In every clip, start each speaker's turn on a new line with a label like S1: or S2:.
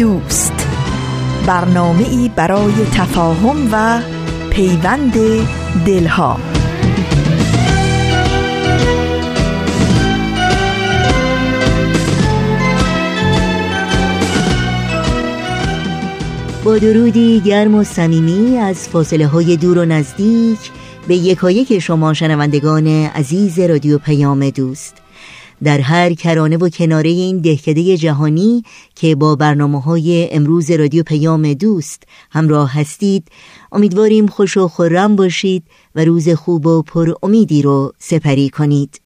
S1: دوست. برنامه ای برای تفاهم و پیوند دلها.
S2: با درودی گرم و صمیمی از فاصله های دور و نزدیک به یکایک شما شنوندگان عزیز رادیو پیام دوست. در هر کرانه و کناره این دهکده جهانی که با برنامه های امروز رادیو پیام دوست همراه هستید امیدواریم خوش و خورم باشید و روز خوب و پر امیدی رو سپری کنید.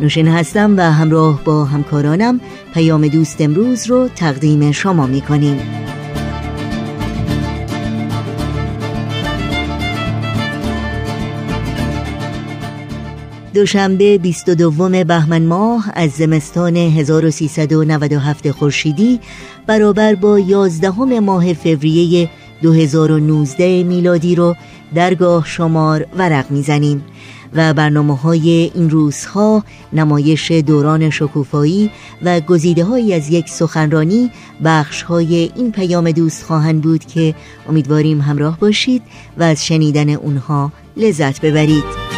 S2: نوشین هستم و همراه با همکارانم پیام دوست امروز رو تقدیم شما می کنیم دوشنبه 22 بهمن ماه از زمستان 1397 خورشیدی برابر با 11 ماه فوریه 2019 میلادی رو درگاه شمار ورق می‌زنیم. و برنامه های این روزها نمایش دوران شکوفایی و گزیده های از یک سخنرانی بخش های این پیام دوست خواهند بود که امیدواریم همراه باشید و از شنیدن اونها لذت ببرید.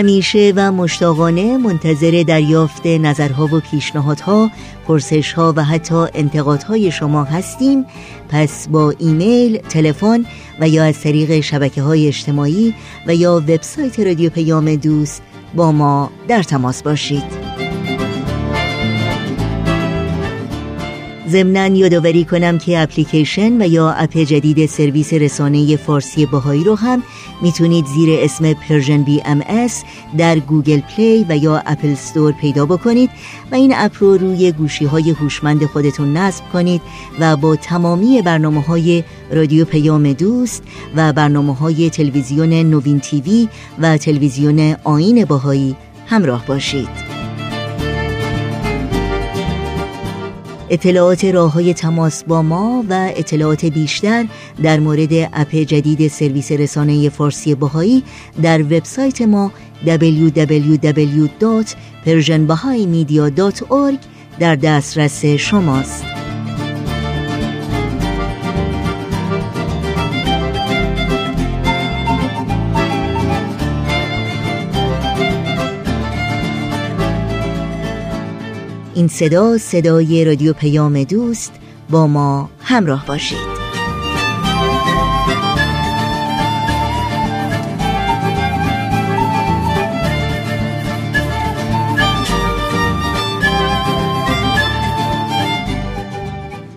S2: همیشه و مشتاقانه منتظر دریافت نظرها و پیشنهادها، پرسشها و حتی انتقادهای شما هستیم. پس با ایمیل، تلفن و یا از طریق شبکه های اجتماعی و یا وبسایت رادیو پیام دوست با ما در تماس باشید. ضمنا یادآوری کنم که اپلیکیشن و یا اپ جدید سرویس رسانه فارسی بهایی رو هم می‌تونید زیر اسم Persian BMS در Google Play و یا App Store پیدا بکنید و این اپ رو روی گوشی های هوشمند خودتون نصب کنید و با تمامی برنامه های رادیو پیام دوست و برنامه های تلویزیون نوین TV و تلویزیون آیین بهایی همراه باشید. اطلاعات راه های تماس با ما و اطلاعات بیشتر در مورد اپ جدید سرویس رسانه فارسی بهایی در وبسایت ما www.persianbahaimedia.org در دسترس شماست. این صدا صدای رادیو پیام دوست با ما همراه باشید.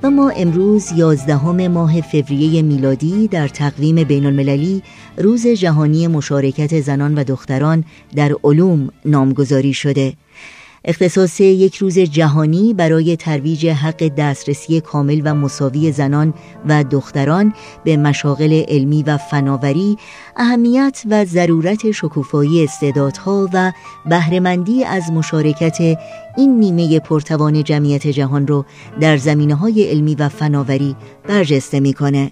S2: و ما امروز یازدهم ماه فوریه میلادی در تقویم بین المللی روز جهانی مشارکت زنان و دختران در علوم نامگذاری شده. اختصاص یک روز جهانی برای ترویج حق دسترسی کامل و مساوی زنان و دختران به مشاغل علمی و فناوری اهمیت و ضرورت شکوفایی استعدادها و بهرهمندی از مشارکت این نیمه پرتوان جمعیت جهان رو در زمینه های علمی و فناوری برجسته می‌کنه.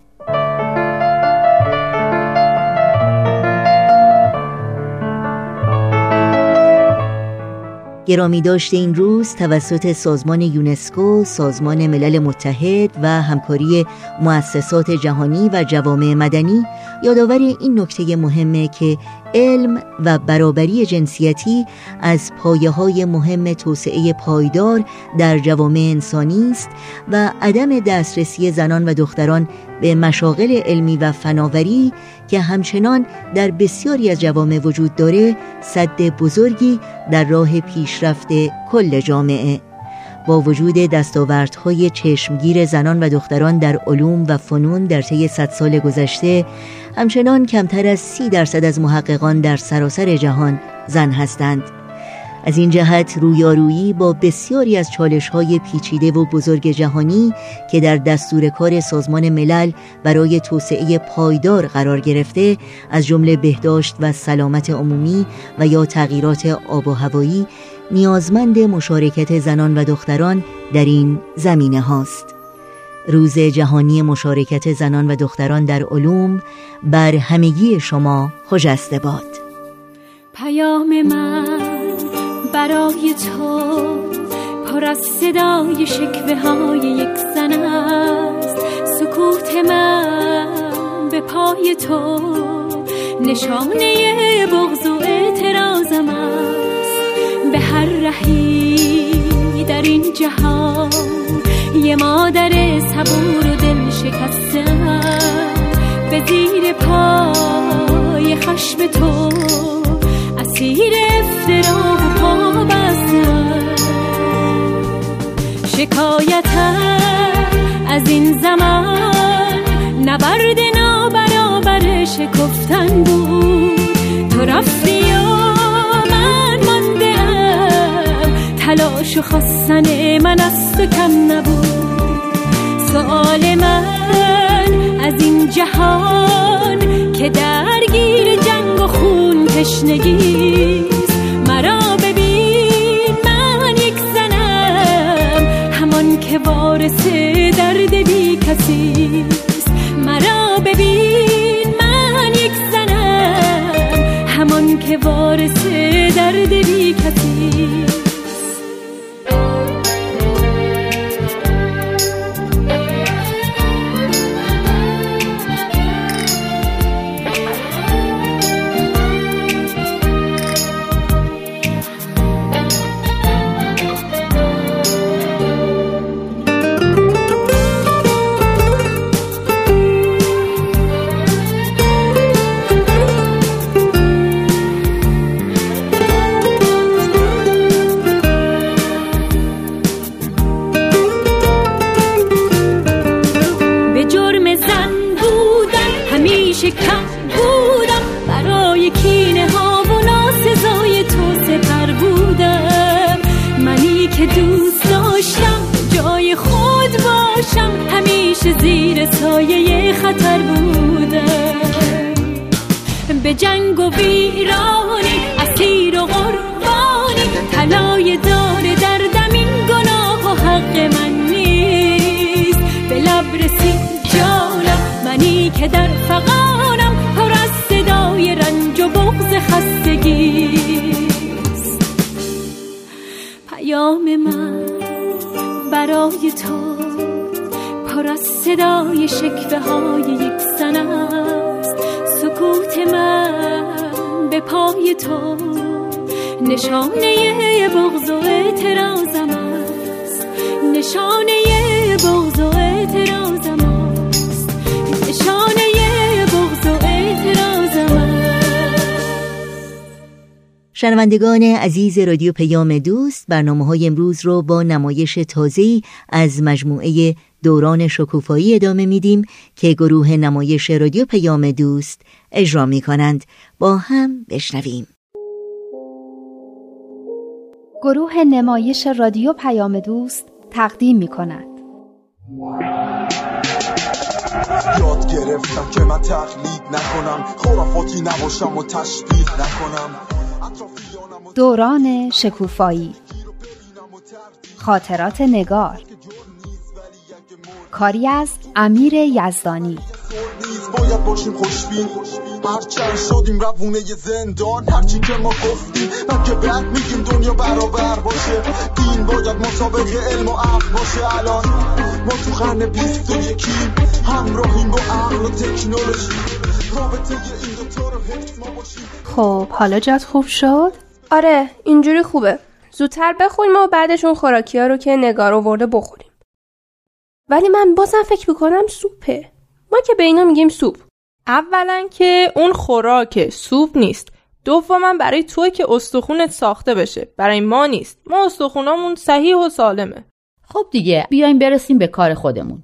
S2: گرامی داشته این روز توسط سازمان یونسکو، سازمان ملل متحد و همکاری مؤسسات جهانی و جوامع مدنی یادآور این نکته مهمه که علم و برابری جنسیتی از پایه های مهم توسعه پایدار در جوامع انسانی است و عدم دسترسی زنان و دختران به مشاغل علمی و فناوری که همچنان در بسیاری از جوامع وجود داره صد بزرگی در راه پیشرفت کل جامعه. با وجود دستاوردهای چشمگیر زنان و دختران در علوم و فنون در طی صد سال گذشته همچنان کمتر از سی درصد از محققان در سراسر جهان زن هستند. از این جهت رویارویی با بسیاری از چالش های پیچیده و بزرگ جهانی که در دستور کار سازمان ملل برای توسعه پایدار قرار گرفته از جمله بهداشت و سلامت عمومی و یا تغییرات آب و هوایی نیازمند مشارکت زنان و دختران در این زمینه هاست. روز جهانی مشارکت زنان و دختران در علوم بر همگی شما خجسته باد.
S3: پیام من برای تو پر از صدای شکوه های یک زن است. سکوت من به پای تو نشانه بغض و اعتراضم است به هر رهی در این جهان. یه مادر صبور و دل شکستم به زیر پای خشم تو اسیر افترا و پا بستم شکایتم از این زمان نبرد نابرابر شکفتن بود. تو رفتی و تلاش و خواستن من از تو کم نبود. سؤال من از این جهان که درگیر جنگ و خون تشنگیست. مرا ببین من یک زنم همان که وارث درد بی کسیست پای تو. نشانه بغض و اعتراضم است. نشانه بغض و اعتراضم است. نشانه
S2: شنوندگان عزیز رادیو پیام دوست برنامه های امروز رو با نمایش تازه‌ای از مجموعه دوران شکوفایی ادامه میدیم که گروه نمایش رادیو پیام دوست اجرا می کنند با هم بشنویم.
S4: گروه نمایش رادیو پیام دوست تقدیم می کند.
S5: یاد گرفتم که من تقلید نکنم خرافاتی نباشم و تشبیه نکنم.
S4: دوران شکوفایی. خاطرات نگار. کاری از امیر یزدانی.
S5: باید باشیم خوشبین. شدیم روونه زندان هرچی که ما گفتیم من که میگیم دنیا برابر باشه. دین باید مطابق علم و عقل باشه. الان ما تو بیست و یکیم همراهیم با عقل و تکنولوژی. رابطه این
S4: خب حالا جات خوب شد؟
S6: آره اینجوری خوبه. زودتر بخوریم و بعدش اون خوراکی ها رو که نگار آورده بخوریم. ولی من بازم فکر می‌کنم سوپه. ما که به اینا میگیم سوپ.
S7: اولا که اون خوراک سوپ نیست. دوما برای توی که استخونت ساخته بشه. برای ما نیست. ما استخونامون صحیح و سالمه.
S8: خب دیگه بیایم برسیم به کار خودمون.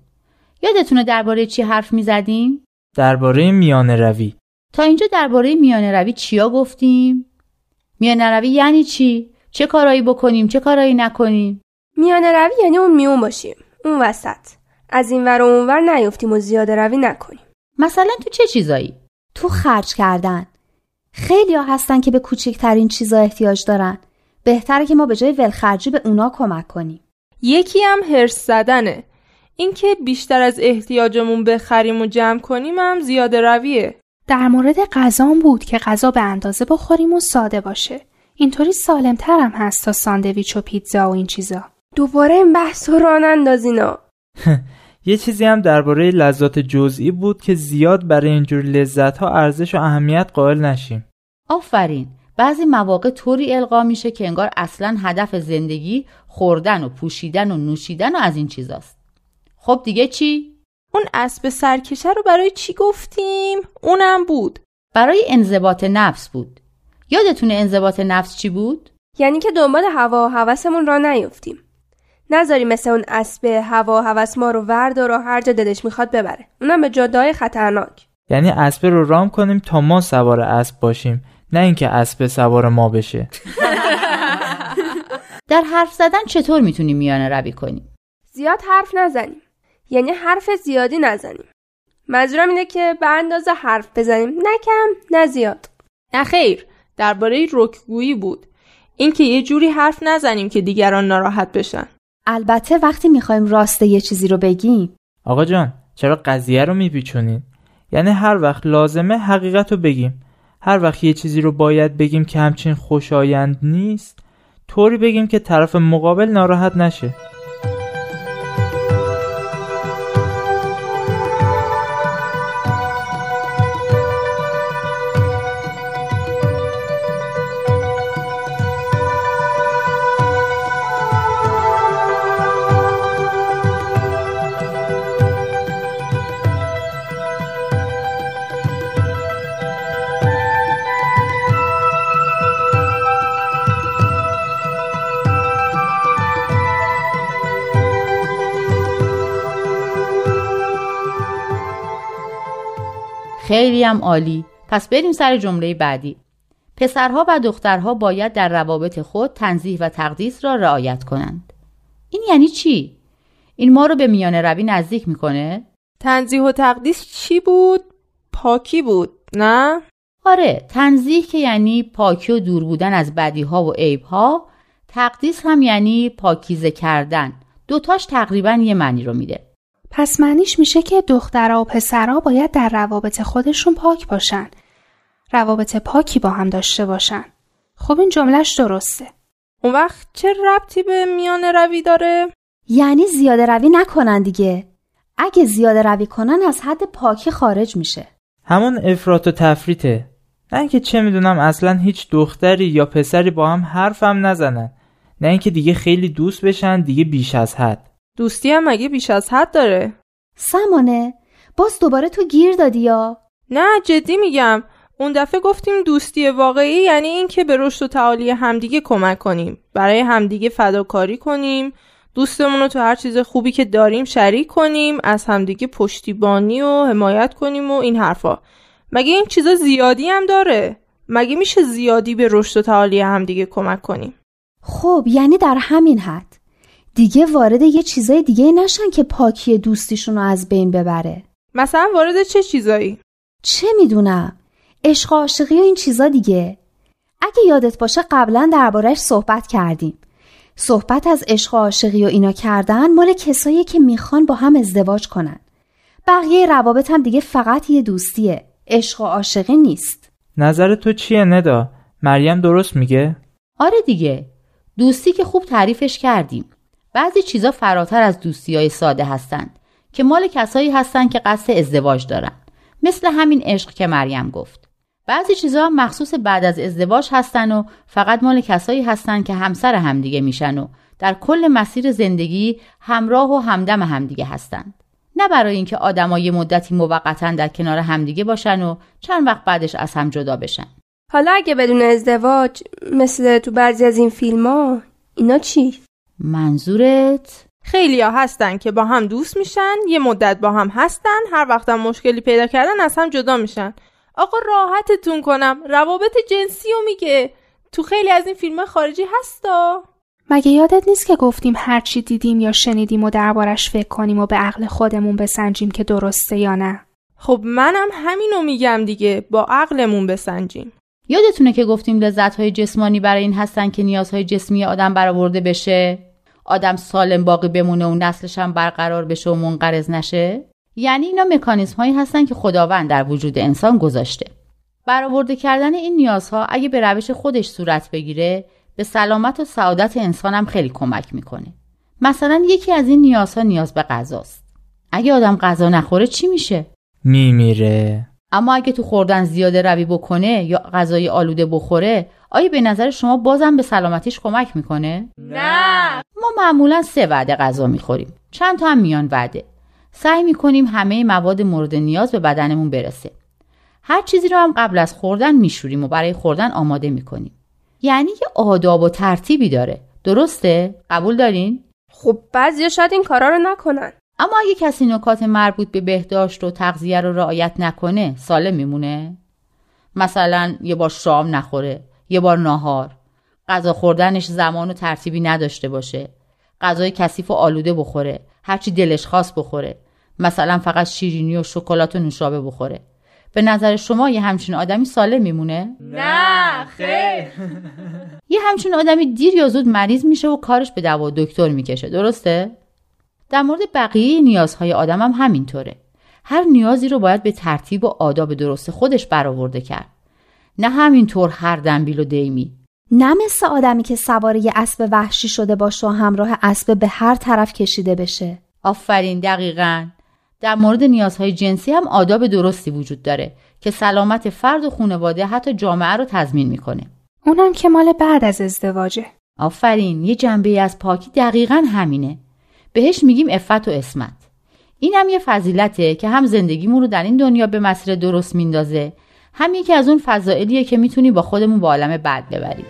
S8: یادتونه درباره چی حرف می‌زدیم؟
S9: درباره میانه روی.
S8: تا اینجا درباره میانه روی چیا گفتیم؟ میانه روی یعنی چی؟ چه کارایی بکنیم چه کارایی نکنیم؟
S6: میانه روی یعنی اون میون باشیم اون وسط از این ور و اون ور نیفتیم و زیاده روی نکنیم
S8: مثلا تو چه چیزایی؟
S4: تو خرج کردن خیلی ها هستن که به کوچکترین چیزا احتیاج دارن بهتره که ما به جای ولخرجی به اونا کمک کنیم
S7: یکی هم هرس زدنه اینکه بیشتر از احتیاجمون بخریم و جمع کنیم هم زیاده رویه
S10: در مورد غذام بود که غذا به اندازه بخوریم و ساده باشه. اینطوری سالمتر هم هست تا ساندویچ و پیتزا و این چیزا.
S6: دوباره این بحث رو ران اندازینا
S9: یه چیزی هم درباره لذات جزئی بود که زیاد برای اینجور لذت ها ارزش و اهمیت قائل نشیم.
S8: آفرین. بعضی مواقع طوری القا میشه که انگار اصلا هدف زندگی خوردن و پوشیدن و نوشیدن و از این چیزاست. خب دیگه چی؟
S7: اون اسب سرکشه رو برای چی گفتیم؟ اونم بود.
S8: برای انضباط نفس بود. یادتونه انضباط نفس چی بود؟
S6: یعنی که دنبال هوا و هوسمون را نیفتیم. نذاری مثل اون اسب هوا و هوس ما رو وردار و هر جا دلش می‌خواد ببره. اونم به جادای خطرناک.
S9: یعنی اسب رو رام کنیم تا ما سوار اسب باشیم. نه اینکه اسب سوار ما بشه.
S8: در حرف زدن چطور می‌تونیم میانه روی کنیم؟
S6: زیاد حرف نزنیم. یعنی حرف زیادی نزنیم. منظورم اینه که به اندازه حرف بزنیم. نه کم نه زیاد.
S7: نه خیر. درباره رکگویی بود. اینکه یه جوری حرف نزنیم که دیگران ناراحت بشن.
S4: البته وقتی می‌خوایم راسته یه چیزی رو بگیم.
S9: آقا جان چرا قضیه رو میپیچونین؟ یعنی هر وقت لازمه حقیقت رو بگیم. هر وقت یه چیزی رو باید بگیم که همچین خوشایند نیست طوری بگیم که طرف مقابل ناراحت نشه.
S8: خیلی هم عالی. پس بریم سر جمله بعدی. پسرها و دخترها باید در روابط خود تنظیح و تقدیس را رعایت کنند. این یعنی چی؟ این ما رو به میانه روی نزدیک می‌کنه؟
S7: تنظیح و تقدیس چی بود؟ پاکی بود نه؟
S8: آره تنظیح که یعنی پاکی و دور بودن از بدی ها و عیب ها تقدیس هم یعنی پاکیزه کردن. دوتاش تقریبا یه معنی رو میده.
S10: پس معنیش میشه که دخترها و پسرها باید در روابط خودشون پاک باشن. روابط پاکی با هم داشته باشن. خب این جملهش درسته.
S7: اون وقت چه ربطی به میان روی داره؟
S4: یعنی زیاده روی نکنن دیگه. اگه زیاده روی کنن از حد پاکی خارج میشه.
S9: همون افراط و تفریته نه اینکه چه می‌دونم اصلا هیچ دختری یا پسری با هم حرفم نزنن نه اینکه دیگه خیلی دوست بشن دیگه بیش از حد
S7: دوستی هم مگه بیش از حد داره؟
S4: سمانه باز دوباره تو گیر دادی یا؟
S7: نه جدی میگم. اون دفعه گفتیم دوستی واقعی یعنی اینکه به رشد و تعالی همدیگه کمک کنیم. برای همدیگه فداکاری کنیم دوستمون رو تو هر چیز خوبی که داریم شریک کنیم از همدیگه پشتیبانی و حمایت کنیم و این حرفا. مگه این چیزا زیادی هم داره؟ مگه میشه زیادی به رشد و تعالی همدیگه کمک کنیم؟
S4: خب یعنی در همین حد. دیگه وارد یه چیزای دیگه نشن که پاکی دوستیشون رو از بین ببره.
S7: مثلا وارد چه چیزایی؟
S4: چه می‌دونم؟ عشق و عاشقی و این چیزا دیگه. اگه یادت باشه قبلا دربارهش صحبت کردیم. صحبت از عشق و عاشقی و اینا کردن مال کسایی که می‌خوان با هم ازدواج کنن. بقیه روابط هم دیگه فقط یه دوستیه. عشق و عاشقی نیست.
S9: نظر تو چیه ندا؟ مریم درست میگه؟
S8: آره دیگه. دوستی که خوب تعریفش کردیم. بعضی چیزا فراتر از دوستی های ساده هستند که مال کسایی هستند که قصد ازدواج دارن. مثل همین عشق که مریم گفت. بعضی چیزا مخصوص بعد از ازدواج هستن و فقط مال کسایی هستن که همسر همدیگه میشن و در کل مسیر زندگی همراه و همدم همدیگه هستند. نه برای اینکه آدمای مدتی موقتا در کنار همدیگه باشن و چند وقت بعدش از هم جدا بشن.
S6: حالا اگه بدون ازدواج مثل تو بعضی از این فیلم ها اینا چی؟
S8: منظورت؟
S7: خیلی ها هستن که با هم دوست میشن یه مدت با هم هستن هر وقت هم مشکلی پیدا کردن از هم جدا میشن. آقا راحتتون کنم روابط جنسی رو میگه. تو خیلی از این فیلم خارجی هستا؟
S10: مگه یادت نیست که گفتیم هر چی دیدیم یا شنیدیم و دربارش فکر کنیم و به عقل خودمون بسنجیم که درسته یا نه؟
S7: خب منم همینو میگم دیگه با عقلمون بسنجیم.
S8: یادتونه که گفتیم لذت‌های جسمانی برای این هستن که نیازهای جسمی آدم برآورده بشه؟ آدم سالم باقی بمونه و نسلش هم برقرار بشه و منقرض نشه؟ یعنی اینا مکانیزم هایی هستن که خداوند در وجود انسان گذاشته. برآورده کردن این نیازها اگه به روش خودش صورت بگیره به سلامت و سعادت انسان هم خیلی کمک می‌کنه. مثلا یکی از این نیازها نیاز به غذاست. اگه آدم غذا نخوره چی میشه؟
S9: میمیره.
S8: اما اگه تو خوردن زیاده روی بکنه یا غذای آلوده بخوره آیا به نظر شما بازم به سلامتیش کمک می‌کنه؟
S6: نه.
S8: ما معمولا سه وعده غذا می‌خوریم. چند تا هم میان وعده. سعی می‌کنیم همه مواد مورد نیاز به بدنمون برسه. هر چیزی رو هم قبل از خوردن میشوریم و برای خوردن آماده می‌کنیم. یعنی یه آداب و ترتیبی داره. درسته؟ قبول دارین؟
S6: خب بعضیا شاید این کارا رو نکنن.
S8: اما اگه کسی نکات مربوط به بهداشت و تغذیه رو رعایت نکنه سالم میمونه. مثلا یه بار شام نخوره یه بار ناهار. غذا خوردنش زمان و ترتیبی نداشته باشه. غذای کثیف و آلوده بخوره. هرچی دلش خواست بخوره. مثلا فقط شیرینی و شکلات و نوشابه بخوره. به نظر شما یه همچین آدمی سالم میمونه؟
S6: نه خیر.
S8: یه همچین آدمی دیر یا زود مریض میشه و کارش به دوا و دکتر می‌کشه. درسته؟ در مورد بقیه نیازهای آدم هم همینطوره. هر نیازی رو باید به ترتیب و آداب درست خودش برآورده کرد. نه همینطور هر دنبیل و دیمی.
S4: نه مثل آدمی که سوار یه اسب وحشی شده باشه و همراه اسب به هر طرف کشیده بشه.
S8: آفرین دقیقا. در مورد نیازهای جنسی هم آداب درستی وجود داره که سلامت فرد و خانواده حتی جامعه رو تضمین می‌کنه.
S10: اونم که مال بعد از ازدواجه.
S8: آفرین یه جنبه از پاکی دقیقا همینه. بهش میگیم افت و اسمت این هم یه فضیلته که هم زندگیمون رو در این دنیا به مسیر درست میندازه هم یکی از اون فضائلیه که می‌تونی با خودمون با عالم بعد ببریم.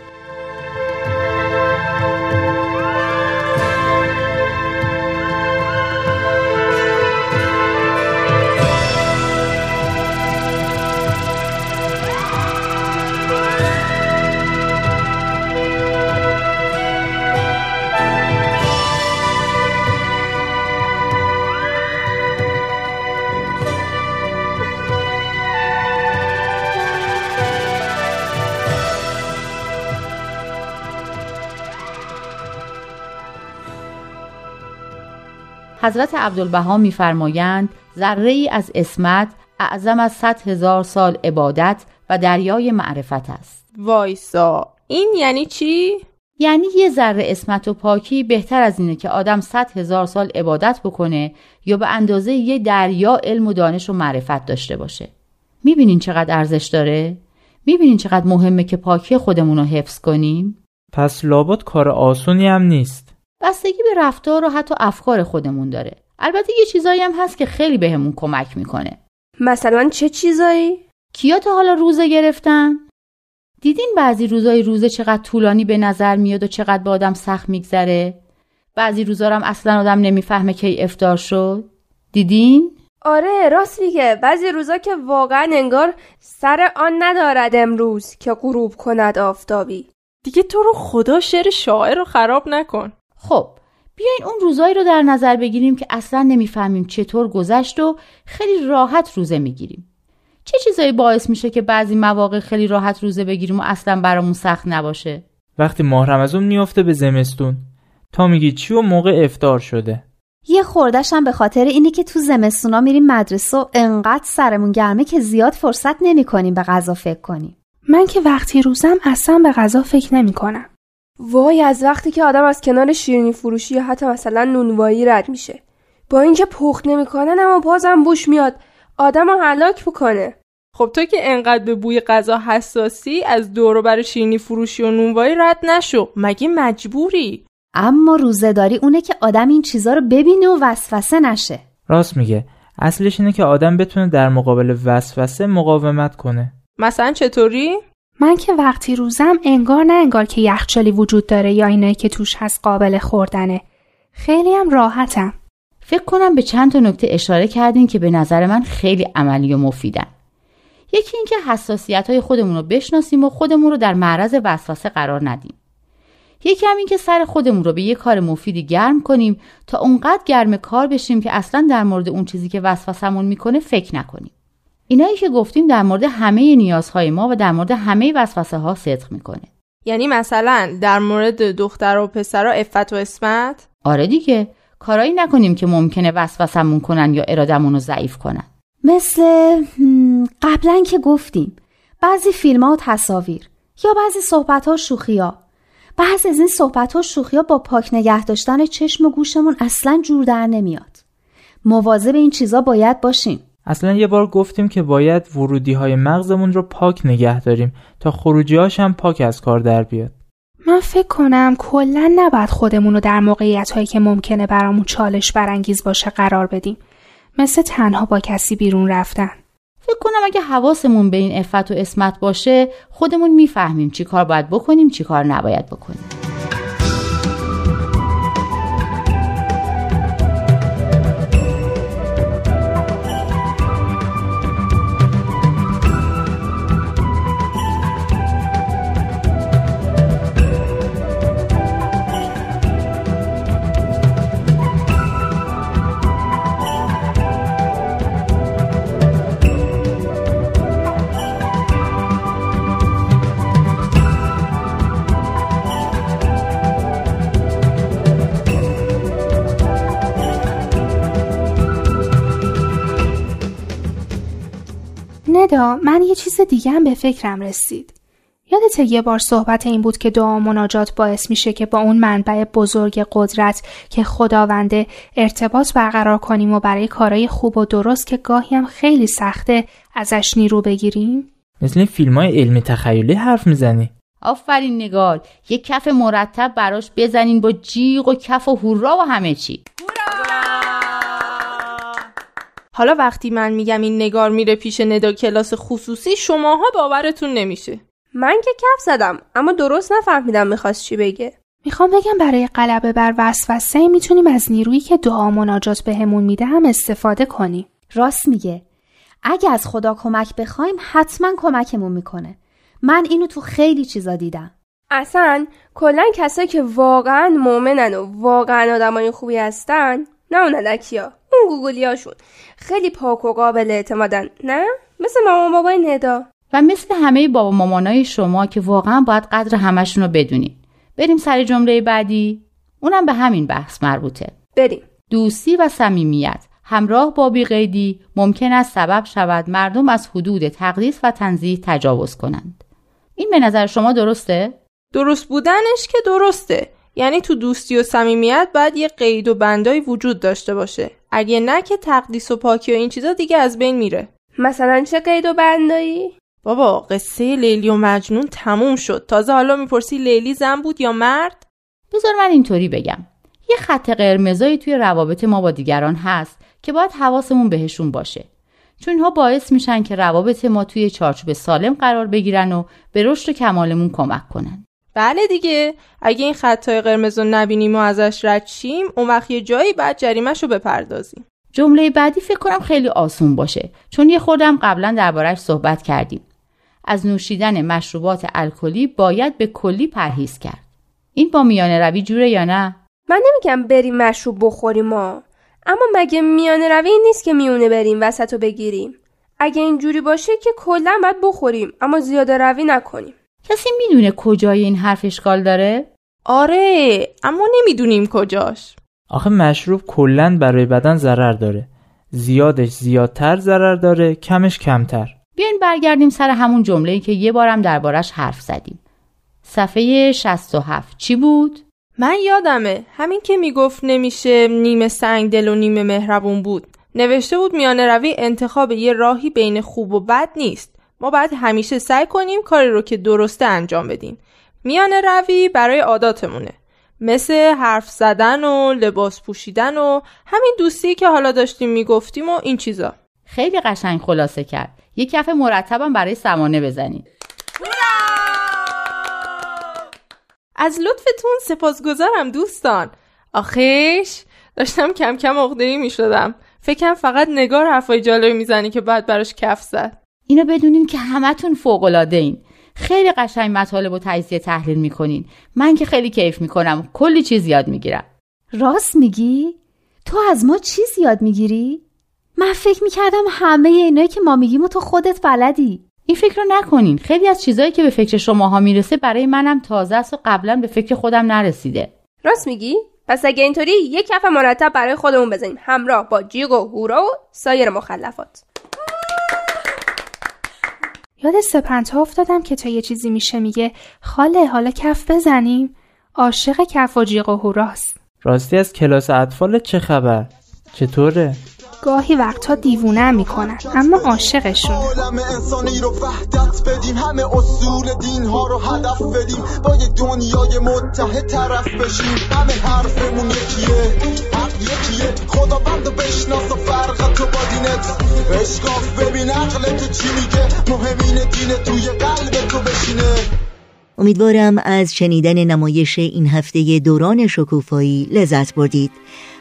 S8: حضرت عبدالبها میفرمایند ذره ای از اسمت اعظم از صد هزار سال عبادت و دریای معرفت است
S7: وایسا این یعنی چی؟
S8: یعنی یه ذره اسمت و پاکی بهتر از اینه که آدم صد هزار سال عبادت بکنه یا به اندازه یه دریا علم و دانش و معرفت داشته باشه می‌بینین چقدر ارزش داره؟ می‌بینین چقدر مهمه که پاکی خودمون رو حفظ کنیم؟
S9: پس لابد کار آسونی هم نیست
S8: بستگی به رفتار و حتی افکار خودمون داره. البته یه چیزایی هم هست که خیلی بهمون کمک می‌کنه.
S6: مثلا چه چیزایی؟
S8: کیا تا حالا روزه گرفتن؟ دیدین بعضی روزای روزه چقدر طولانی به نظر میاد و چقدر به آدم سخت میگذره؟ بعضی روزا هم اصلا آدم نمی‌فهمه کی افطار شد. دیدین؟
S6: آره راست میگه. بعضی روزا که واقعا انگار سر آن ندارد امروز که غروب کند آفتابی.
S7: دیگه تو رو خدا شعر شاعر رو خراب نکن.
S8: خب بیاین اون روزایی رو در نظر بگیریم که اصلا نمی‌فهمیم چطور گذشت و خیلی راحت روزه می‌گیریم. چه چیزایی باعث میشه که بعضی مواقع خیلی راحت روزه بگیریم و اصلا برامون سخت نباشه؟
S9: وقتی ماه رمضان میافته به زمستون. تا میگی چی و موقع افطار شده.
S4: یه خوردش هم به خاطر اینه که تو زمستونا میریم مدرسه و انقدر سرمون گرمه که زیاد فرصت نمی کنیم به غذا فکر کنیم.
S10: من که وقتی روزم اصلا به غذا فکر نمی کنم.
S6: وای از وقتی که آدم از کنار شیرینی فروشی یا حتی مثلا نونوایی رد میشه. با اینکه پخت نمی‌کنن اما بازم بوش میاد. آدم رو هلاک بکنه.
S7: خب تو که انقدر به بوی غذا حساسی از دورو برای شیرینی فروشی و نونوایی رد نشو. مگه مجبوری؟
S4: اما روزهداری اونه که آدم این چیزا رو ببینه و وسوسه نشه.
S9: راست میگه. اصلش اینه که آدم بتونه در مقابل وسوسه مقاومت کنه.
S7: مثلا چطوری؟
S10: من که وقتی روزم انگار نه انگار که یخچالی وجود داره یا اینایی که توش هست قابل خوردنه. خیلی هم راحتم.
S8: فکر کنم به چند تا نکته اشاره کردین که به نظر من خیلی عملی و مفیدن. یکی اینکه حساسیت های خودمون رو بشناسیم و خودمون رو در معرض وسوسه قرار ندیم. یکی هم این که سر خودمون رو به یه کار مفیدی گرم کنیم تا اونقدر گرم کار بشیم که اصلا در مورد اون چیزی که وسوسمون می‌کنه فکر نکنیم. اینایی که گفتیم در مورد همه نیازهای ما و در مورد همه وسوسه ها صدق می‌کنه.
S7: یعنی مثلا در مورد دختر و پسرا افت و اسمت
S8: آره دیگه. کارایی نکنیم که ممکنه وسوسمون کنن یا ارادمون رو ضعیف کنن.
S4: مثل قبلا که گفتیم بعضی فیلم ها و تصاویر یا بعضی صحبت ها شوخی ها بعضی از این صحبت ها شوخی ها با پاک نگه داشتن چشم و گوشمون اصلا جور در نمیاد. مواظب این چیزا باید باشیم.
S9: اصلا یه بار گفتیم که باید ورودی های مغزمون رو پاک نگه داریم تا خروجی هم پاک از کار در بیاد.
S10: من فکر کنم کلا نباید خودمون رو در موقعیت هایی که ممکنه برامون چالش برانگیز باشه قرار بدیم. مثل تنها با کسی بیرون رفتن.
S8: فکر کنم اگه حواسمون به این افت و اسمت باشه خودمون می‌فهمیم چی کار باید بکنیم چی کار نباید بکنیم.
S10: ندا من یه چیز دیگه هم به فکرم رسید. یادت یه بار صحبت این بود که دعا مناجات باعث میشه که با اون منبع بزرگ قدرت که خداونده ارتباط برقرار کنیم و برای کارهای خوب و درست که گاهی هم خیلی سخته ازش نیرو بگیریم؟
S9: مثل این فیلم های علمی تخیلی حرف می‌زنی
S8: آفرین نگار یه کف مرتب براش بزنین با جیغ و کف و هورا و همه چی
S7: حالا وقتی من میگم این نگار میره پیش ندا کلاس خصوصی شماها باورتون نمیشه.
S6: من که کف زدم اما درست نفهمیدم می‌خواست چی بگه.
S10: می‌خوام بگم برای غلبه بر وسوسه می‌تونیم از نیرویی که دعا مناجات بهمون میده هم استفاده کنیم.
S4: راست میگه. اگه از خدا کمک بخوایم حتما کمکمون می‌کنه. من اینو تو خیلی چیزا دیدم.
S6: اصلا کلا کسایی که واقعا مؤمنن و واقعا آدمای خوبی هستن نه اون گوگلیاشون خیلی پاک و قابل اعتمادن نه؟ مثل مامان بابای ندا.
S8: و مثل همه بابا مامانای شما که واقعا باید قدر همشون رو بدونین. بریم سر جمله بعدی. اونم به همین بحث مربوطه.
S6: بریم.
S8: دوستی و صمیمیت. همراه با بیقیدی ممکن است سبب شود مردم از حدود تقدیس و تنظیح تجاوز کنند. این به نظر شما درسته؟
S7: درست بودنش که درسته. یعنی تو دوستی و صمیمیت باید یه قید و بندایی وجود داشته باشه. اگه نه که تقدیس و پاکی و این چیزا دیگه از بین میره.
S6: مثلا چه قید و بندایی؟
S7: بابا قصه لیلی و مجنون تموم شد. تازه حالا می‌پرسی لیلی زن بود یا مرد؟
S8: بذار من اینطوری بگم. یه خط قرمزایی توی روابط ما با دیگران هست که باید حواسمون بهشون باشه. چون اینها باعث میشن که روابط ما توی چارچوب سالم قرار بگیرن و به رشد و کمالمون کمک کنن.
S7: بله دیگه. اگه این خطای قرمز رو نبینیم و ازش رد شیم اون وقت یه جایی بعد جریمش رو بپردازیم.
S8: جمله بعدی فکر کنم خیلی آسون باشه چون یه خودم قبلا دربارهش صحبت کردیم. از نوشیدن مشروبات الکلی باید به کلی پرهیز کرد. این با میانه روی جوره یا نه؟
S6: من نمیگم بریم مشروب بخوریم ما اما مگه میانه روی این نیست که میونه بریم وسط رو بگیریم؟ اگه اینجوری باشه که کلا باید بخوریم اما زیاده روی نکنیم.
S8: کسی می‌دونه کجای این حرف اشکال داره؟
S7: آره اما نمی‌دونیم کجاش.
S9: آخه مشروب کلا برای بدن ضرر داره. زیادش زیادتر ضرر داره کمش کمتر.
S8: بیاین برگردیم سر همون جمله‌ای که یه بارم دربارش حرف زدیم. صفحه 67 چی بود؟
S7: من یادمه. همین که می‌گفت نمیشه نیمه سنگ دل و نیمه مهربون بود. نوشته بود میانه روی انتخاب یه راهی بین خوب و بد نیست. ما باید همیشه سعی کنیم کاری رو که درسته انجام بدیم. میانه روی برای عاداتمونه. مثل حرف زدن و لباس پوشیدن و همین دوستی که حالا داشتیم می‌گفتیم و این چیزا.
S8: خیلی قشنگ خلاصه کرد. یه کف مرتبم برای سمانه بزنید.
S7: از لطفتون سپاسگزارم دوستان. آخیش داشتم کم کم عقده‌ای می شدم فکرم فقط نگار حرفای جالبی می‌زنی که بعد براش کف زد.
S8: اینو بدونین که همتون فوق العاده این. خیلی قشنگ مطالب و تجزیه تحلیل می‌کنین. من که خیلی کیف می‌کنم. کلی چیز یاد می‌گیرم.
S4: راست میگی؟ تو از ما چیز یاد می‌گیری؟ من فکر می‌کردم همه اینایی که ما میگیم و تو خودت بلدی.
S8: این فکر رو نکنین. خیلی از چیزایی که به فکر شماها می‌رسه برای منم تازه است و قبلا به فکر خودم نرسیده.
S6: راست میگی؟ پس اگه اینطوری یک کف مرتب برای خودمون بزنیم. همراه با جیغ و هورا و سایر مخلفات.
S10: یاد سپنتا افتادم که تا یه چیزی میشه میگه خاله حالا کف بزنیم عاشق کف و جیغ و هوراست
S9: راستی از کلاس اطفال چه خبر؟ چطوره؟
S10: گاهی وقتها دیوونه می‌کنن اما عاشقشون.
S5: عالم انسانی رو وحدت بدیم همه اصول دین ها رو هدف بدیم با یه دنیای متحد طرف بشیم. همه حرفمون یکیه حق یکیه. خداوند بشناس و فرق تو با دینت. اشکاف ببین عقل تو چی میگه. مهمین دین توی قلب تو بشینه.
S2: امیدوارم از شنیدن نمایش این هفته دوران شکوفایی لذت بردید.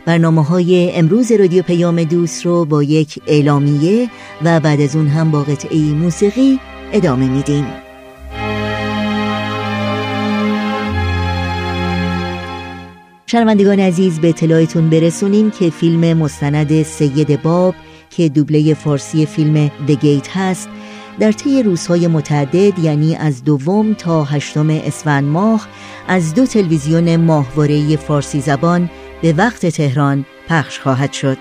S2: برنامه های امروز رادیو پیام دوست رو با یک اعلامیه و بعد از اون هم با قطعه موسیقی ادامه میدیم. شنوندگان عزیز به اطلاعتون برسونیم که فیلم مستند سید باب که دوبله فارسی فیلم دگیت هست در طی روزهای متعدد یعنی از دوم تا هشتم اسفند ماه از دو تلویزیون ماهواره فارسی زبان به وقت تهران پخش خواهد شد.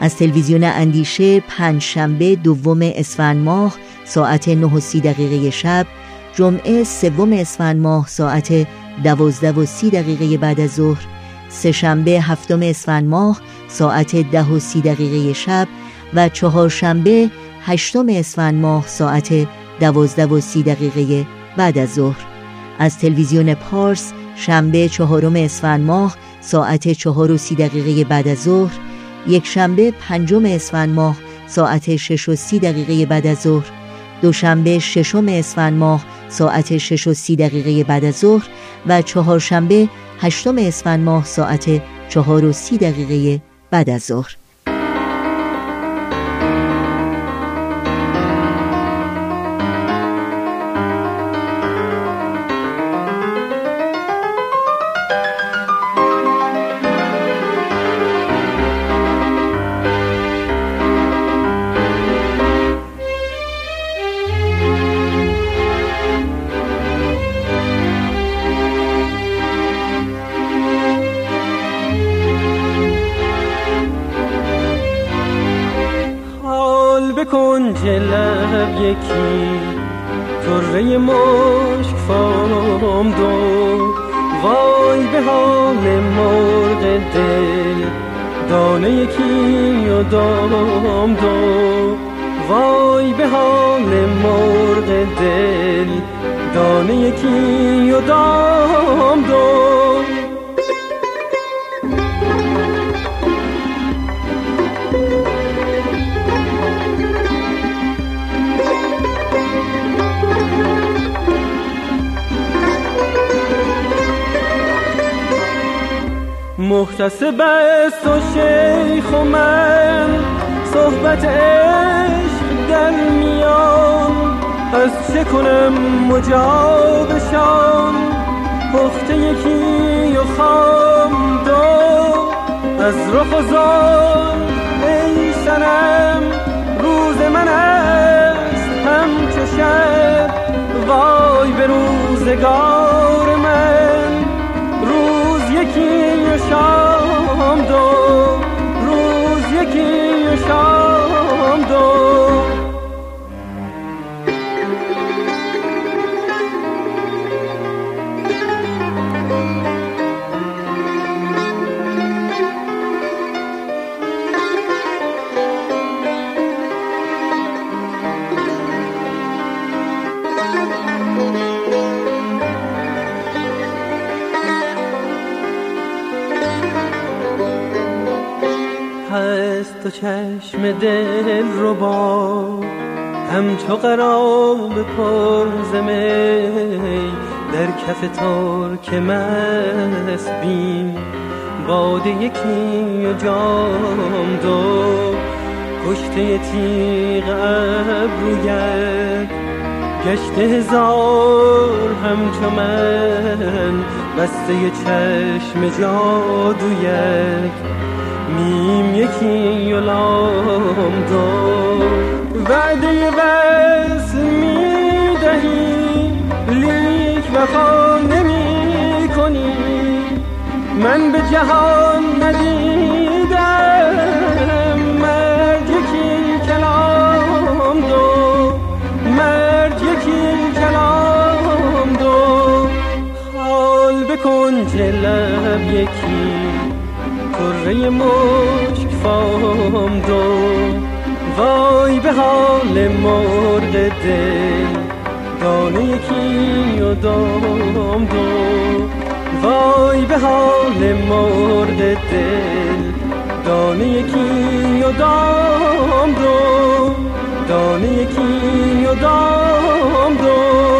S2: از تلویزیون اندیشه پنج شنبه دوم اسفند ماه ساعت 9 و سی دقیقه شب جمعه سوم اسفند ماه ساعت دوازده و سی دقیقه بعد از ظهر سه شنبه هفتم اسفند ماه ساعت ده و سی دقیقه شب و چهارشنبه هشتم اسفند ماه ساعت دوازده و سی دقیقه بعد از ظهر. از تلویزیون پارس شنبه چهارم اسفند ماه ساعت چهار و سی دقیقه بعد از ظهر یک شنبه پنجم اسفند ماه ساعت شش و سی دقیقه بعد از ظهر دوشنبه ششم اسفند ماه ساعت شش و سی دقیقه بعد از ظهر و چهارشنبه هشتم اسفند ماه ساعت چهار و سی دقیقه بعد از ظهر.
S11: یکی طره مشک فام دو وای به حال مرغ دل. دانه یکی و دام دو وای به حال مرغ دل. دانه یکی و دام دو محتسب است و شیخ و من صحبت عشق در میان. از چه کنم مجابشان پخته یکی و خام دو. از رخ و زان ای سنم روز من است همچو شب. وای به روزگار من. یکی شام دو روز یکی شام دو. چشم دل رو با همچو قراب پرز می در کف ترک مست بین. باده یکی و جام دو کشته تیغ ابرویت. گشته هزار همچو من بسته چشم جادویک میم یکی و لام دو وعده بس می‌دهی لیک وفا نمی کنی من به جهان ندیدم مرد یکی کلام دو مرد یکی کلام دو حال بکن لب یکی تره مشک فام دو وای به حال مرغ دل دانه یکی و دام دو وای به حال مرد دل دانه یکی و دام دو دانه یکی و دام دو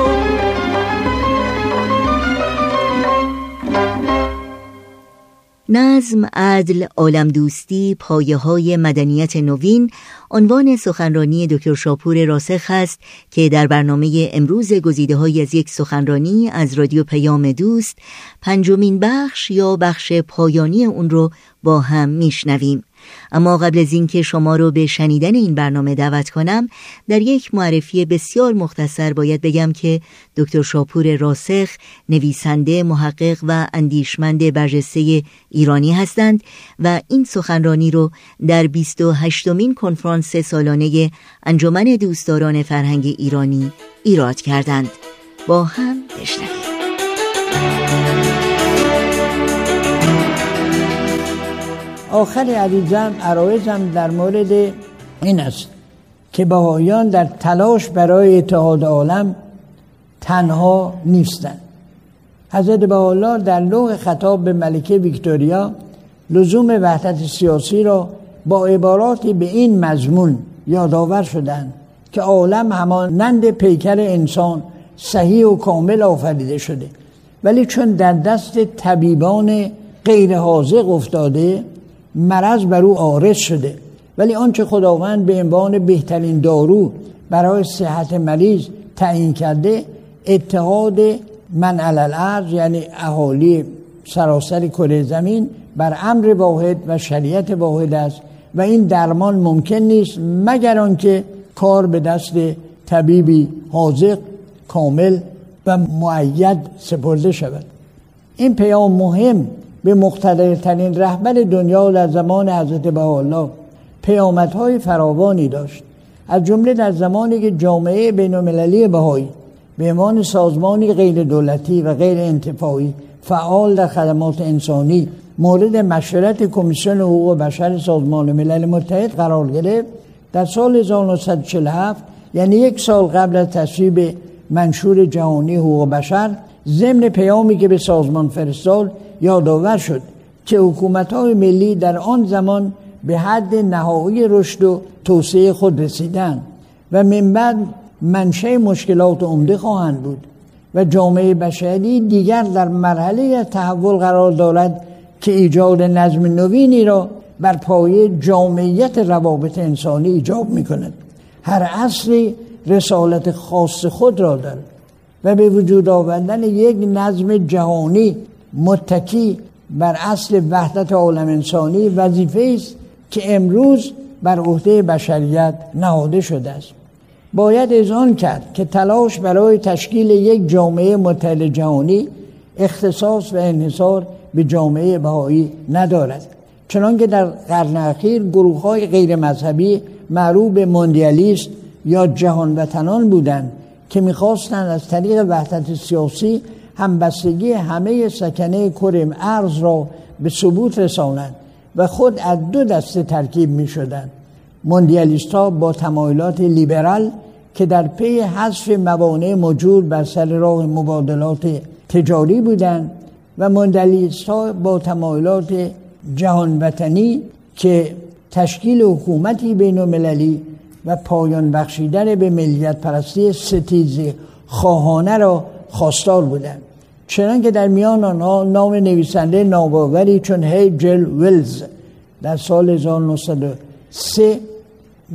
S2: نظم، عدل، عالم دوستی، پایه های مدنیت نوین عنوان سخنرانی دکتر شاپور راسخ است که در برنامه امروز گزیده های از یک سخنرانی از رادیو پیام دوست پنجمین بخش یا بخش پایانی اون رو با هم میشنویم. اما قبل از اینکه شما رو به شنیدن این برنامه دعوت کنم در یک معرفی بسیار مختصر باید بگم که دکتر شاپور راسخ نویسنده محقق و اندیشمند برجسته ایرانی هستند و این سخنرانی رو در 28 مین کنفرانس سالانه انجمن دوستداران فرهنگ ایرانی ایراد کردند. با هم بشنویم.
S12: آخر عزیزم عرایزم در مورد این است که بهایان در تلاش برای اتحاد عالم تنها نیستند. حضرت بهاءالله در لوح خطاب به ملکه ویکتوریا لزوم وحدت سیاسی را با عباراتی به این مضمون یادآور شدند که عالم همانند پیکر انسان صحیح و کامل آفریده شده. ولی چون در دست طبیبان غیر حاضق افتاده مرض بر او آرز شده. ولی آنچه خداوند به عنوان بهترین دارو برای صحت مریض تعیین کرده اتحاد من علل یعنی اهالی سراسر کره زمین بر امر واحد و شریعت واحد است. و این درمان ممکن نیست مگر آنکه کار به دست طبیبی حاضق کامل و معید سپرده شود. این پیام مهم به مقتدرترین رهبر دنیا در زمان حضرت بهاءالله پیامدهای فراوانی داشت. از جمله در زمانی که جامعه بین المللی بهایی به عنوان سازمانی غیر دولتی و غیر انتفاعی فعال در خدمات انسانی مورد مشورت کمیسیون حقوق بشر سازمان ملل متحد قرار گرفت در سال 1947 یعنی یک سال قبل از تصویب منشور جهانی حقوق بشر ضمن پیامی که به سازمان فرستاد یادآور شد که حکومت های ملی در آن زمان به حد نهایی رشد و توسعه خود رسیدن و من بعد منشه مشکلات عمده خواهند بود و جامعه بشری دیگر در مرحله تحول قرار دارد که ایجاد نظم نوینی را بر پایه جامعیت روابط انسانی ایجاب می کند هر عصری رسالت خاص خود را دارد و به وجود آوردن یک نظم جهانی متکی بر اصل وحدت عالم انسانی وظیفه است که امروز بر عهده بشریت نهاده شده است. باید اذعان کرد که تلاش برای تشکیل یک جامعه متحد جهانی اختصاص و انحصار به جامعه بهایی ندارد. چنانکه در قرن اخیر گروه های غیر مذهبی معروف به موندیالیست یا جهان وطنان بودند که می‌خواستند از طریق وحدت سیاسی همبستگی همه سکنه کرم ارز را به ثبوت رسانند و خود از دو دسته ترکیب می شدند موندیالیست ها با تمایلات لیبرال که در پی حذف موانع موجود بر سر راه مبادلات تجاری بودند و موندیالیست ها با تمایلات جهان وطنی که تشکیل حکومتی بین المللی و پایان بخشیدن به ملیت پرستی ستیز خواهانه را خواستار بودند چنان که در میان آنها نام نویسنده ناباوری چون هیجل ویلز در سال 1903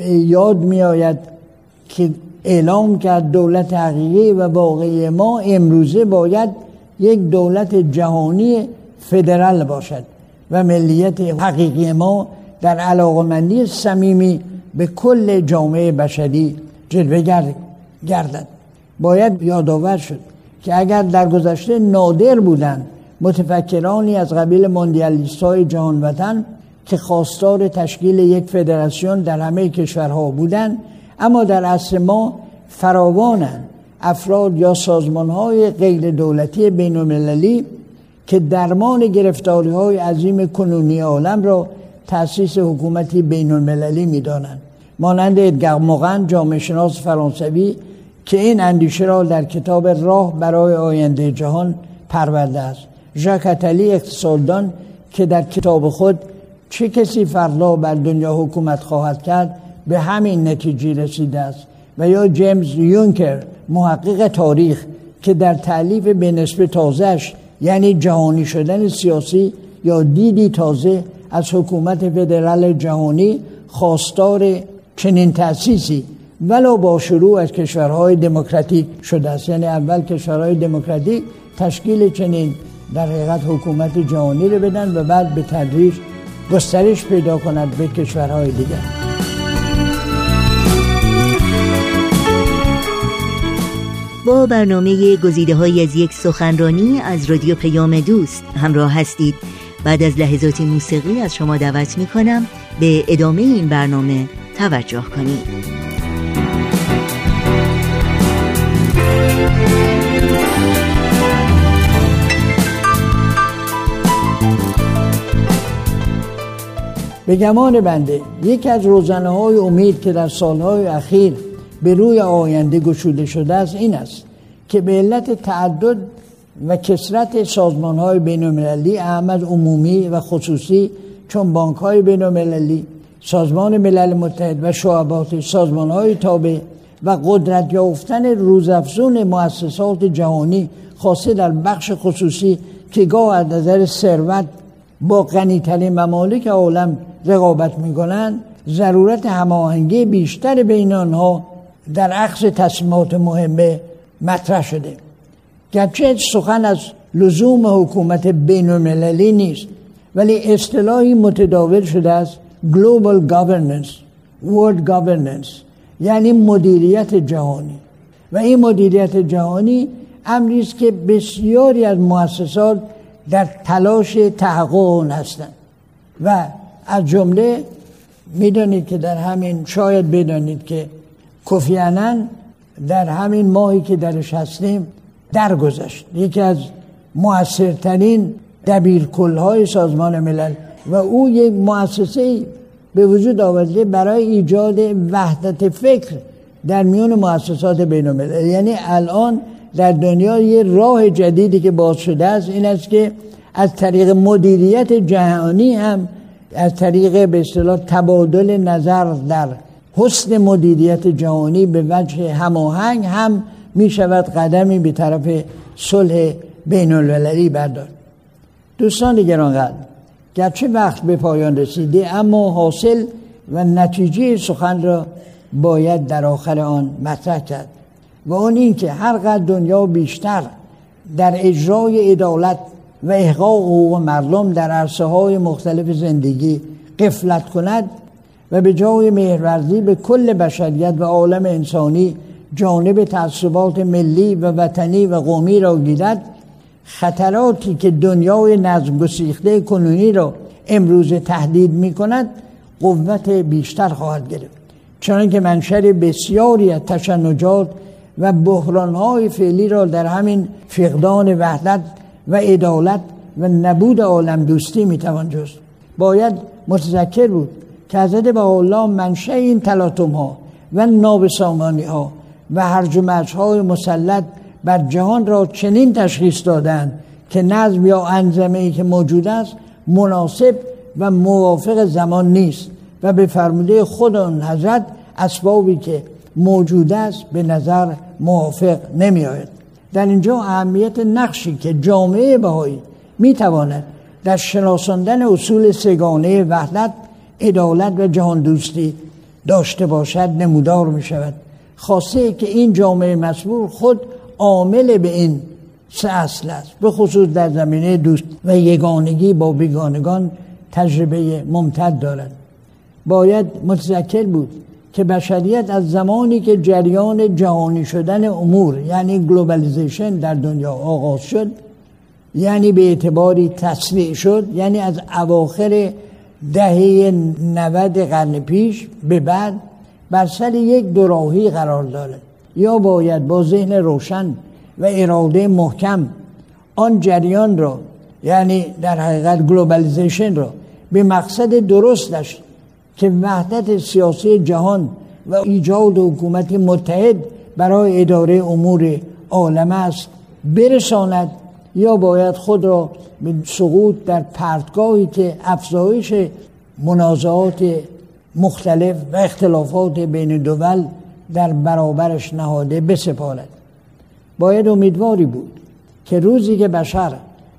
S12: یاد می آید که اعلام کرد دولت حقیقی و واقعی ما امروزه باید یک دولت جهانی فدرال باشد و ملیت حقیقی ما در علاقمندی صمیمی به کل جامعه بشری جلوه گردد. باید یادآور شد که اگر در گذشته نادر بودند متفکرانی از قبیل ماندیالیست های جهان وطن که خواستار تشکیل یک فدراسیون در همه کشورها بودند اما در عصر ما فراوانند افراد یا سازمان های غیر دولتی بین المللی که درمان گرفتاری های عظیم کنونی عالم را تأسیس حکومتی بین المللی می دانند. مانند ادگر موغن جامعه شناس فرانسوی که این اندیشه را در کتاب راه برای آینده جهان پرورده است. ژاک اتلی اقتصاددان که در کتاب خود چه کسی فردا بر دنیا حکومت خواهد کرد به همین نتیجه رسیده است. و یا جیمز یونکر محقق تاریخ که در تعلیف به نسبه تازهش یعنی جهانی شدن سیاسی یا دیدی تازه از حکومت فدرال جهانی خواستار چنین تأسیسی ولو با شروع از کشورهای دموکراتیک شده است. یعنی اول کشورهای دموکراتیک تشکیل چنین در حقیقت حکومت جهانی رو بدن و بعد به تدریج گسترش پیدا کند به کشورهای دیگر.
S2: با برنامه گزیده های از یک سخنرانی از رادیو پیام دوست همراه هستید. بعد از لحظات موسیقی از شما دعوت می کنم به ادامه این برنامه توجه کنید.
S12: به گمان بنده یکی از روزنه های امید که در سالهای اخیر به روی آینده گشوده شده است این است که به علت تعدد و کسرت سازمان های بین المللی احمد عمومی و خصوصی چون بانک های بین المللی سازمان ملل متحد و شعبات سازمان های تابع و قدرت یافتن روزافزون مؤسسات جهانی خاصه در بخش خصوصی که گاه از نظر ثروت با غنیترین ممالک عالم رقابت می‌کنند ضرورت هماهنگی بیشتر بین آنها در عکس تصمیمات مهمه مطرح شده. گرچه سخن از لزوم حکومت بین المللی نیست ولی اصطلاحی متداول شده است Global Governance World Governance یعنی مدیریت جهانی. و این مدیریت جهانی امری است که بسیاری از مؤسسات در تلاش تحقق اون هستند. و از جمله می‌دانید که در همین شاید بدانید که کوفیانن در همین ماهی که درش هستیم درگذشت. یکی از موثرترین دبیرکلهای سازمان ملل و او یک مؤسسه به وجود آورده برای ایجاد وحدت فکر در میون مؤسسات بین الملل یعنی الان در دنیا یه راه جدیدی که باز شده است این است که از طریق مدیریت جهانی هم از طریق به اصطلاح تبادل نظر در حسن مدیریت جهانی به وجه هماهنگ هم می شود قدمی به طرف صلح بین المللی بردار. دوستان گرانقدر گرچه وقت به پایان رسیده اما حاصل و نتیجه سخن را باید در آخر آن مطرح کرد. و اون این که هر قدر دنیا بیشتر در اجرای عدالت و احقاق حقوق مردم در عرصه های مختلف زندگی قفلت کند و به جای مهرورزی به کل بشریت و عالم انسانی جانب تعصبات ملی و وطنی و قومی را گیرد خطراتی که دنیای نظم گسیخته کنونی را امروز تهدید می کند قوت بیشتر خواهد گرفت. چون که منشر بسیاری از تشنجات و بحرانهای فعلی را در همین فقدان وحدت و عدالت و نبود عالم دوستی می‌توان جست. باید متذکر بود که حضرت الله منشه این تلاطم ها و نابسامانی ها و هرج و های مسلط بر جهان را چنین تشخیص دادند که نظم یا انظمه ای که موجود است مناسب و موافق زمان نیست و به فرموده خود آن حضرت اسبابی که موجود است به نظر موافق نمی آید در اینجا اهمیت نقشی که جامعه بهایی می تواند در شناساندن اصول سگانه وحدت عدالت و جهان دوستی داشته باشد نمودار می شود خاصه که این جامعه مسئول خود عامل به این سه اصل است. به خصوص در زمینه دوستی و یگانگی با بیگانگان تجربه ممتد دارد. باید متذکر بود که بشریت از زمانی که جریان جهانی شدن امور یعنی globalization در دنیا آغاز شد یعنی به اعتباری تسریع شد یعنی از اواخر دهه 90 قرن پیش به بعد بر سر یک دوراهی قرار دارد. یا باید با ذهن روشن و اراده محکم آن جریان را یعنی در حقیقت globalization را به مقصد درستش که وحدت سیاسی جهان و ایجاد حکومت متحد برای اداره امور عالم است برساند یا باید خود را به سقوط در پرتگاهی که افزایش منازعات مختلف و اختلافات بین دول در برابرش نهاده بسپارد. باید امیدواری بود که روزی که بشر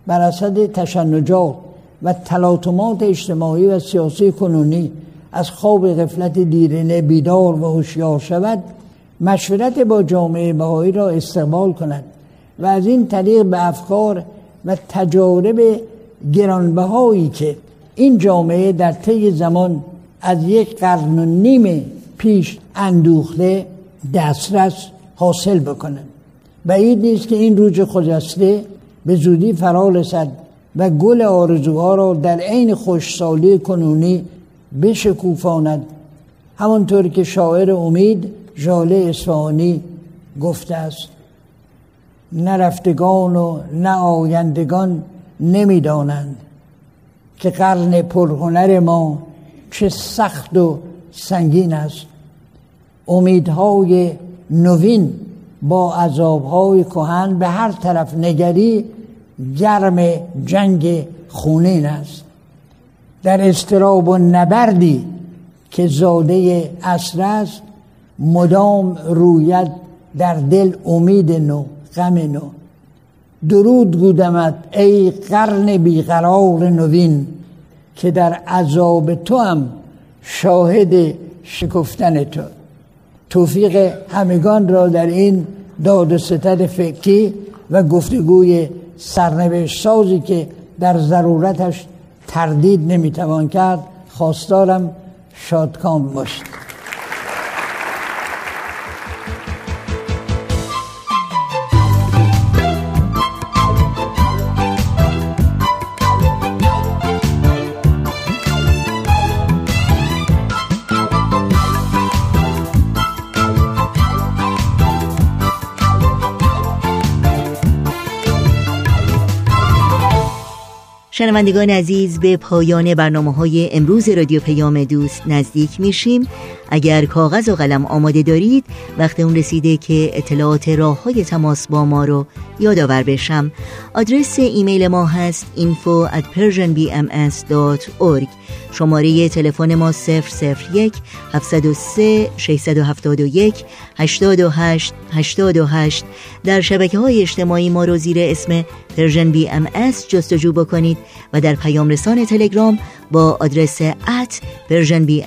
S12: بر اصد تشنجات و تلاطمات اجتماعی و سیاسی کنونی از خواب غفلت دیرینه بیدار و هوشیار شود مشورت با جامعه بهایی را استقبال کند و از این طریق به افکار و تجارب گرانبهایی که این جامعه در طی زمان از یک قرن و نیم پیش اندوخته دسترس حاصل بکنند بعید نیست که این روز خجسته به زودی فرا رسد و گل آرزوها را در عین خوشسالی کنونی بشکوفاند. همانطور که شاعر امید ژاله اصفهانی گفته است نرفتگان و نه آیندگان نمی‌دانند که قرن پرهنر ما چه سخت و سنگین است. امیدهای نوین با عذابهای کهن به هر طرف نگری گرم جنگ خونین است. در استراب و نبردی که زاده اصر است مدام رویت در دل امید نو غم نو. درود گودمت ای قرن بیقرار نوین که در عذاب تو هم شاهد شکفتن تو. توفیق همگان را در این داد و ستد فکری و گفتگوی سرنوشت سازی که در ضرورتش تردید نمی‌توان کرد خواستارم شادکام باشید
S2: شنوندگان عزیز به پایان برنامه های امروز رادیو پیام دوست نزدیک میشیم. اگر کاغذ و قلم آماده دارید وقت اون رسیده که اطلاعات راه های تماس با ما رو یادآور بشم. آدرس ایمیل ما هست info at persianbms.org شماره تلفن ما 001 703 671 828 828 در شبکه های اجتماعی ما رو زیر اسم Persian BM جستجو بکنید و در پیام رسان تلگرام با آدرس at Persian B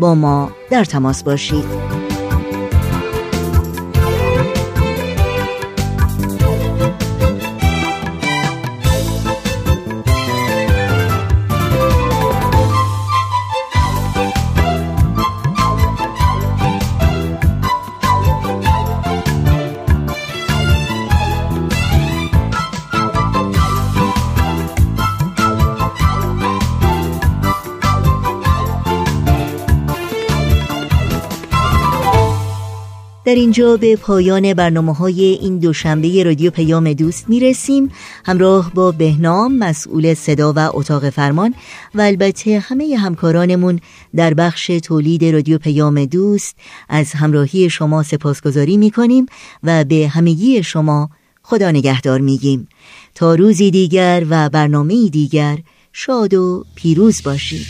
S2: با ما در تماس باشید. در اینجا به پایان برنامه های این دوشنبه رادیو پیام دوست می رسیم همراه با بهنام مسئول صدا و اتاق فرمان و البته همه همکارانمون در بخش تولید رادیو پیام دوست از همراهی شما سپاسگزاری می کنیم و به همگی شما خدا نگهدار می گیم تا روزی دیگر و برنامه دیگر شاد و پیروز باشید.